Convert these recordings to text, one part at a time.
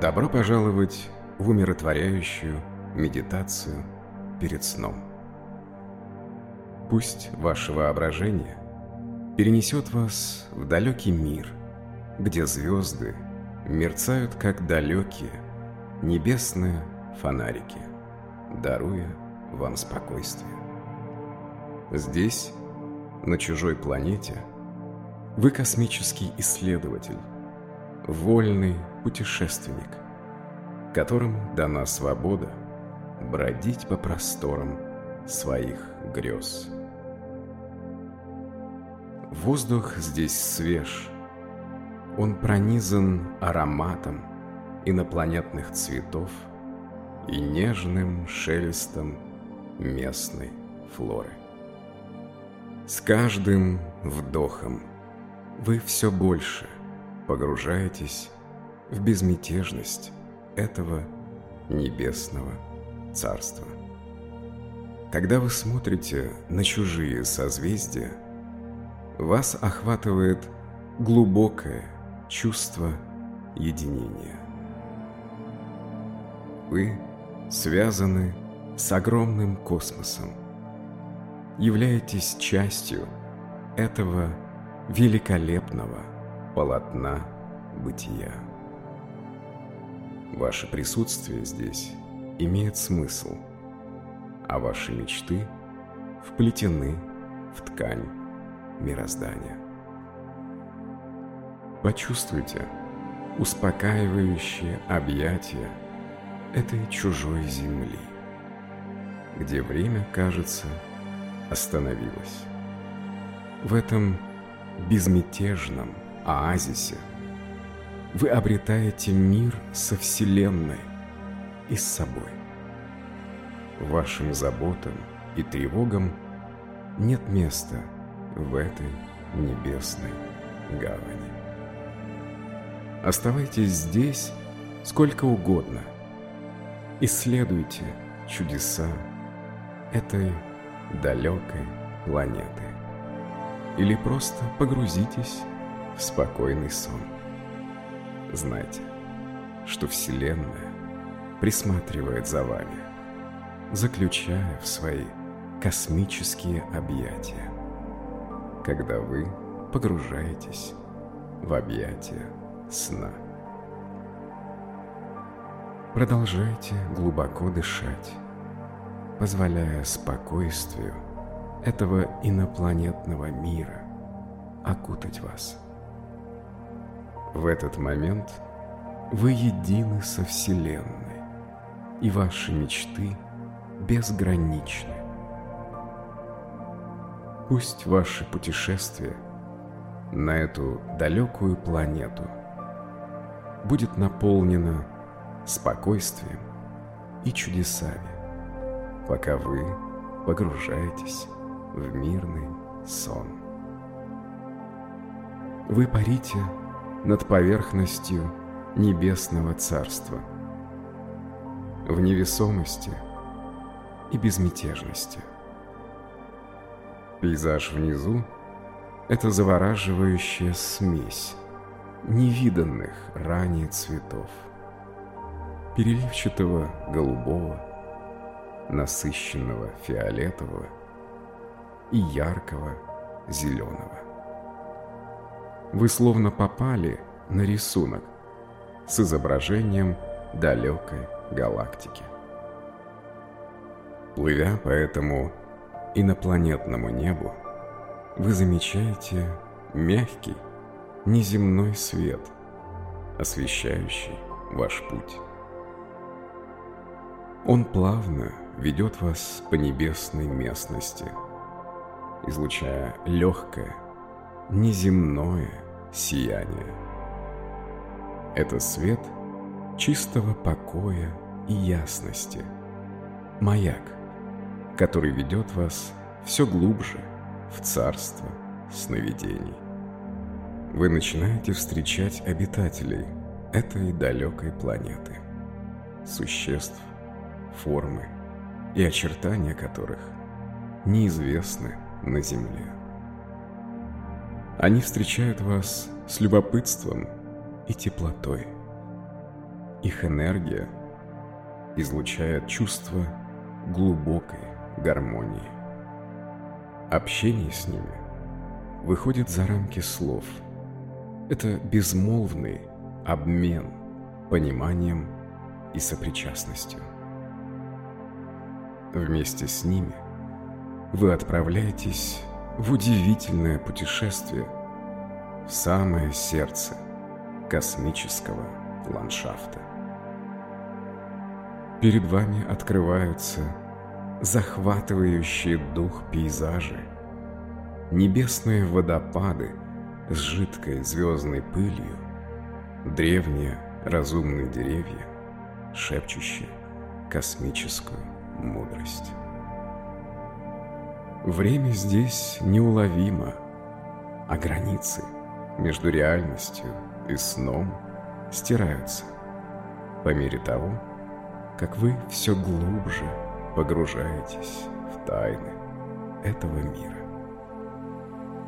Добро пожаловать в умиротворяющую медитацию перед сном. Пусть ваше воображение перенесет вас в далекий мир, где звезды мерцают как далекие небесные фонарики, даруя вам спокойствие. Здесь, на чужой планете, вы космический исследователь, вольный путешественник, которому дана свобода бродить по просторам своих грез. Воздух здесь свеж, он пронизан ароматом инопланетных цветов и нежным шелестом местной флоры. С каждым вдохом вы все больше погружаетесь в безмятежность этого небесного царства. Когда вы смотрите на чужие созвездия, вас охватывает глубокое чувство единения. Вы связаны с огромным космосом, являетесь частью этого великолепного полотна бытия. Ваше присутствие здесь имеет смысл, а ваши мечты вплетены в ткань мироздания. Почувствуйте успокаивающее объятие этой чужой земли, где время, кажется, остановилось. В этом безмятежном оазисе вы обретаете мир со Вселенной и с собой. Вашим заботам и тревогам нет места в этой небесной гавани. Оставайтесь здесь сколько угодно. Исследуйте чудеса этой далекой планеты. Или просто погрузитесь спокойный сон. Знайте, что Вселенная присматривает за вами, заключая в свои космические объятия, когда вы погружаетесь в объятия сна. Продолжайте глубоко дышать, позволяя спокойствию этого инопланетного мира окутать вас. В этот момент вы едины со Вселенной, и ваши мечты безграничны. Пусть ваше путешествие на эту далекую планету будет наполнено спокойствием и чудесами, пока вы погружаетесь в мирный сон. Вы парите над поверхностью небесного царства, в невесомости и безмятежности. Пейзаж внизу – это завораживающая смесь невиданных ранее цветов, переливчатого голубого, насыщенного фиолетового и яркого зеленого. Вы словно попали на рисунок с изображением далекой галактики. Плывя по этому инопланетному небу, вы замечаете мягкий, неземной свет, освещающий ваш путь. Он плавно ведет вас по небесной местности, излучая легкое, неземное сияние. Это свет чистого покоя и ясности, маяк, который ведет вас все глубже в царство сновидений. Вы начинаете встречать обитателей этой далекой планеты, существ, формы и очертания которых неизвестны на Земле. Они встречают вас с любопытством и теплотой. их энергия излучает чувство глубокой гармонии. Общение с ними выходит за рамки слов. Это безмолвный обмен пониманием и сопричастностью. Вместе с ними вы отправляетесь в удивительное путешествие в самое сердце космического ландшафта. Перед вами открываются захватывающие дух пейзажи, небесные водопады с жидкой звездной пылью, древние разумные деревья, шепчущие космическую мудрость. Время здесь неуловимо, а границы между реальностью и сном стираются по мере того, как вы все глубже погружаетесь в тайны этого мира.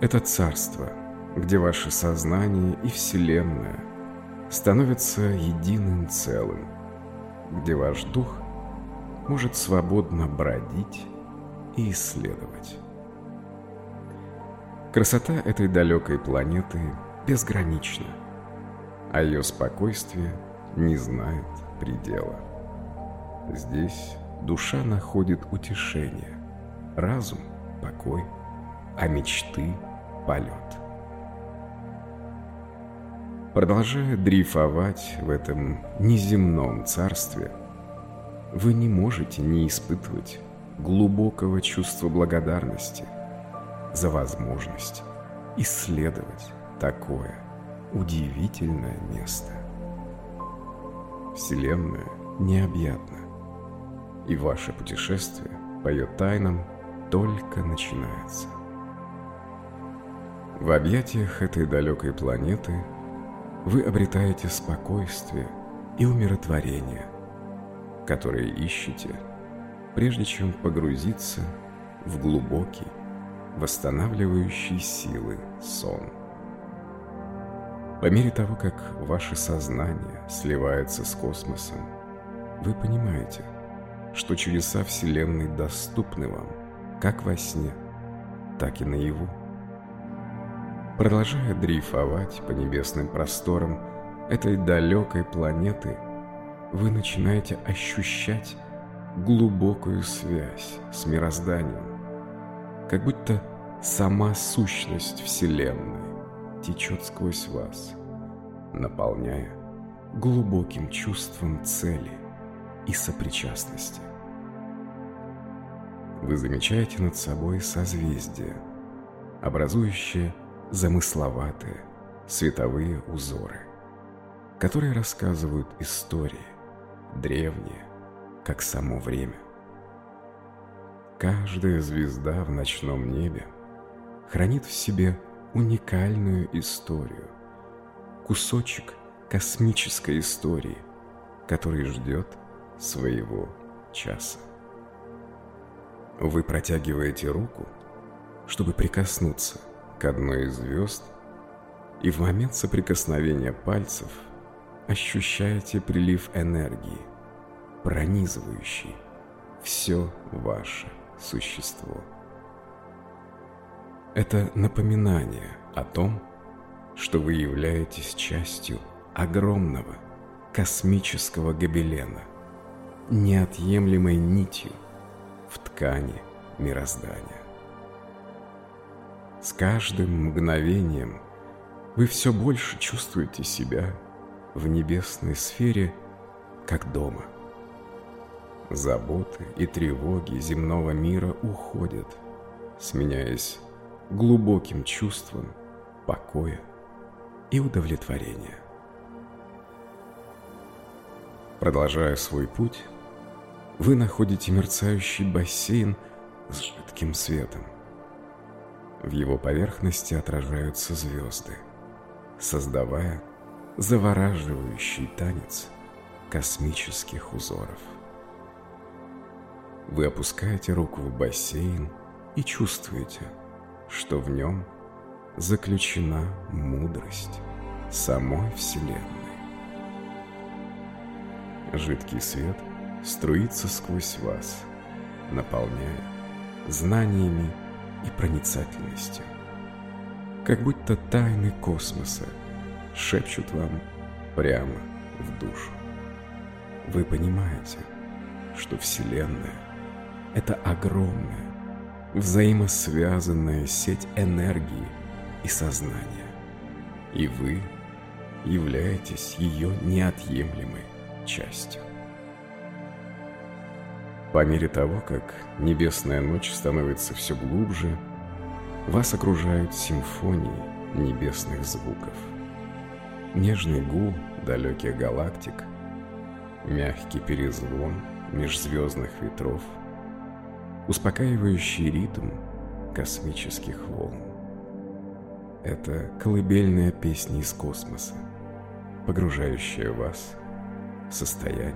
Это царство, где ваше сознание и Вселенная становятся единым целым, где ваш дух может свободно бродить и исследовать. Красота этой далекой планеты безгранична, а ее спокойствие не знает предела. Здесь душа находит утешение, разум – покой, а мечты – полет. Продолжая дрейфовать в этом неземном царстве, вы не можете не испытывать глубокого чувства благодарности за возможность исследовать такое удивительное место. Вселенная необъятна, и ваше путешествие по ее тайнам только начинается. В объятиях этой далекой планеты – вы обретаете спокойствие и умиротворение, которые ищете, прежде чем погрузиться в глубокий, восстанавливающий силы сон. По мере того, как ваше сознание сливается с космосом, вы понимаете, что чудеса Вселенной доступны вам как во сне, так и наяву. Продолжая дрейфовать по небесным просторам этой далекой планеты, вы начинаете ощущать глубокую связь с мирозданием, как будто сама сущность Вселенной течет сквозь вас, наполняя глубоким чувством цели и сопричастности. Вы замечаете над собой созвездие, образующее замысловатые световые узоры, которые рассказывают истории, древние, как само время. Каждая звезда в ночном небе хранит в себе уникальную историю, кусочек космической истории, который ждет своего часа. Вы протягиваете руку, чтобы прикоснуться к одной из звезд, и в момент соприкосновения пальцев ощущаете прилив энергии, пронизывающий все ваше существо. Это напоминание о том, что вы являетесь частью огромного космического гобелена, неотъемлемой нитью в ткани мироздания. С каждым мгновением вы все больше чувствуете себя в небесной сфере, как дома. Заботы и тревоги земного мира уходят, сменяясь глубоким чувством покоя и удовлетворения. Продолжая свой путь, вы находите мерцающий бассейн с жидким светом – в его поверхности отражаются звезды, создавая завораживающий танец космических узоров. Вы опускаете руку в бассейн и чувствуете, что в нем заключена мудрость самой Вселенной. Жидкий свет струится сквозь вас, наполняя знаниями и проницательностью. Как будто тайны космоса шепчут вам прямо в душу. Вы понимаете, что Вселенная — это огромная, взаимосвязанная сеть энергии и сознания, и вы являетесь ее неотъемлемой частью. По мере того, как небесная ночь становится все глубже, вас окружают симфонии небесных звуков. Нежный гул далеких галактик, мягкий перезвон межзвездных ветров, успокаивающий ритм космических волн. Это колыбельная песня из космоса, погружающая вас в состояние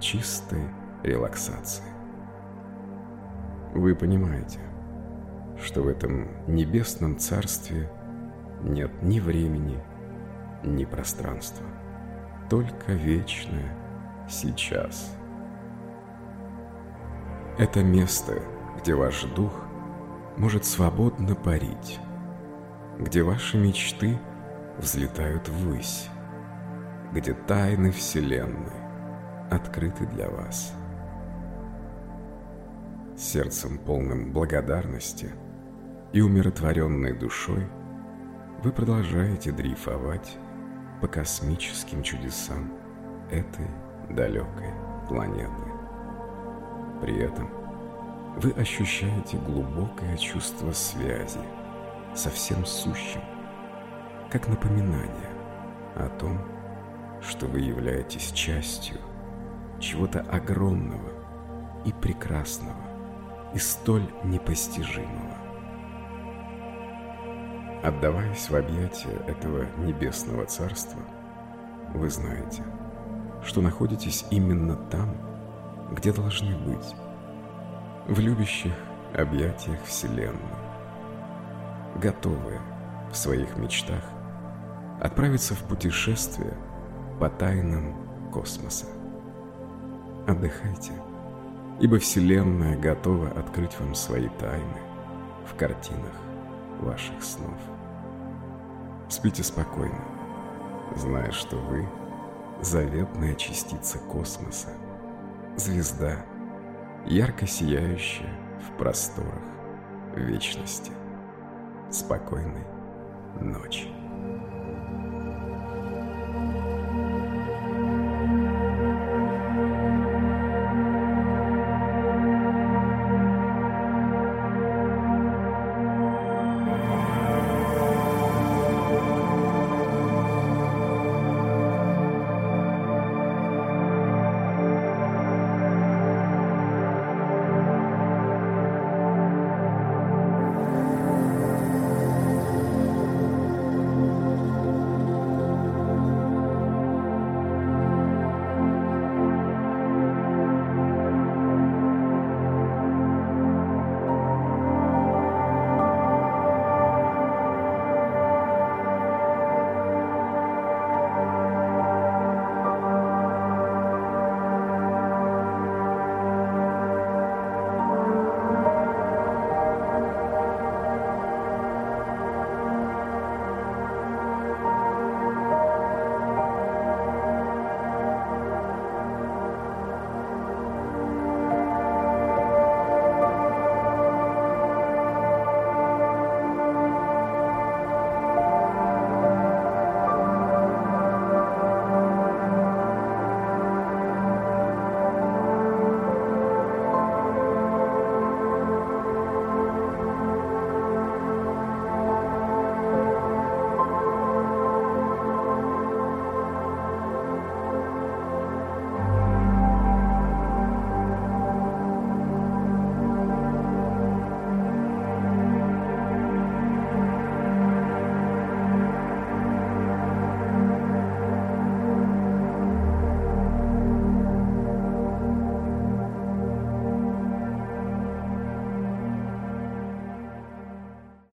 чистой релаксации. Вы понимаете, что в этом небесном царстве нет ни времени, ни пространства, только вечное сейчас. Это место, где ваш дух может свободно парить, где ваши мечты взлетают ввысь, где тайны Вселенной открыты для вас. Сердцем полным благодарности и умиротворенной душой вы продолжаете дрейфовать по космическим чудесам этой далекой планеты. При этом вы ощущаете глубокое чувство связи со всем сущим, как напоминание о том, что вы являетесь частью чего-то огромного и прекрасного и столь непостижимого. Отдаваясь в объятия этого небесного царства, вы знаете, что находитесь именно там, где должны быть, в любящих объятиях Вселенной, готовые в своих мечтах отправиться в путешествие по тайнам космоса. Отдыхайте, ибо Вселенная готова открыть вам свои тайны в картинах ваших снов. Спите спокойно, зная, что вы – заветная частица космоса, звезда, ярко сияющая в просторах вечности. Спокойной ночи.